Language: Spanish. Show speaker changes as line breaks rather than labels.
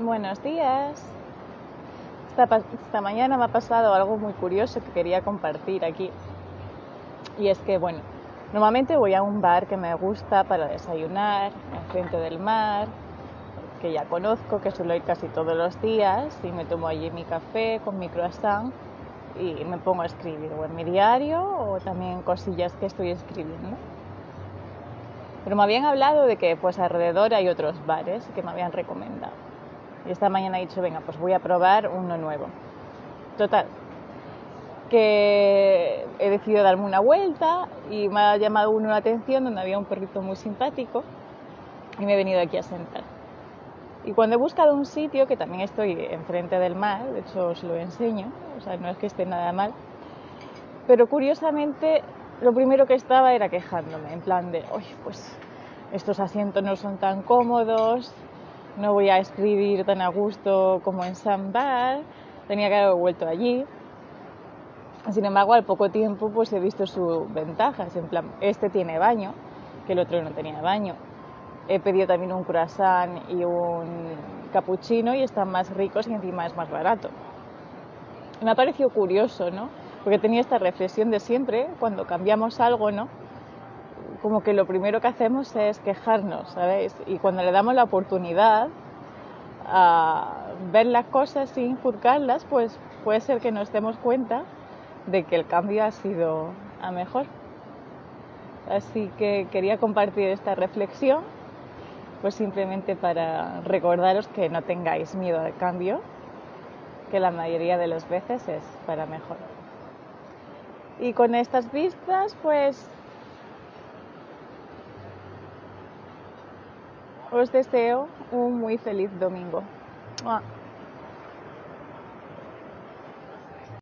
Buenos días. Esta, mañana me ha pasado algo muy curioso que quería compartir aquí. Y es que, bueno, normalmente voy a un bar que me gusta para desayunar, enfrente del mar, que ya conozco, que suelo ir casi todos los días, y me tomo allí mi café con mi croissant y me pongo a escribir, o en mi diario, o también cosillas que estoy escribiendo. Pero me habían hablado de que pues alrededor hay otros bares que me habían recomendado. Y esta mañana he dicho, venga, pues voy a probar uno nuevo. Total, que he decidido darme una vuelta y me ha llamado uno la atención donde había un perrito muy simpático y me he venido aquí a sentar. Y cuando he buscado un sitio, que también estoy enfrente del mar, de hecho os lo enseño, o sea, no es que esté nada mal, pero curiosamente lo primero que estaba era quejándome, en plan de, oye, pues estos asientos no son tan cómodos, no voy a escribir tan a gusto como en Sambar, tenía que haber vuelto allí. Sin embargo, al poco tiempo pues he visto sus ventajas, este tiene baño, que el otro no tenía baño. He pedido también un croissant y un cappuccino y están más ricos y encima es más barato. Me ha parecido curioso, ¿no? porque tenía esta reflexión de siempre, cuando cambiamos algo, ¿no? Como que lo primero que hacemos es quejarnos, ¿sabéis? Y cuando le damos la oportunidad a ver las cosas sin juzgarlas, pues puede ser que nos demos cuenta de que el cambio ha sido a mejor. Así que quería compartir esta reflexión, pues simplemente para recordaros que no tengáis miedo al cambio, que la mayoría de las veces es para mejor. Y con estas vistas, pues os deseo un muy feliz domingo.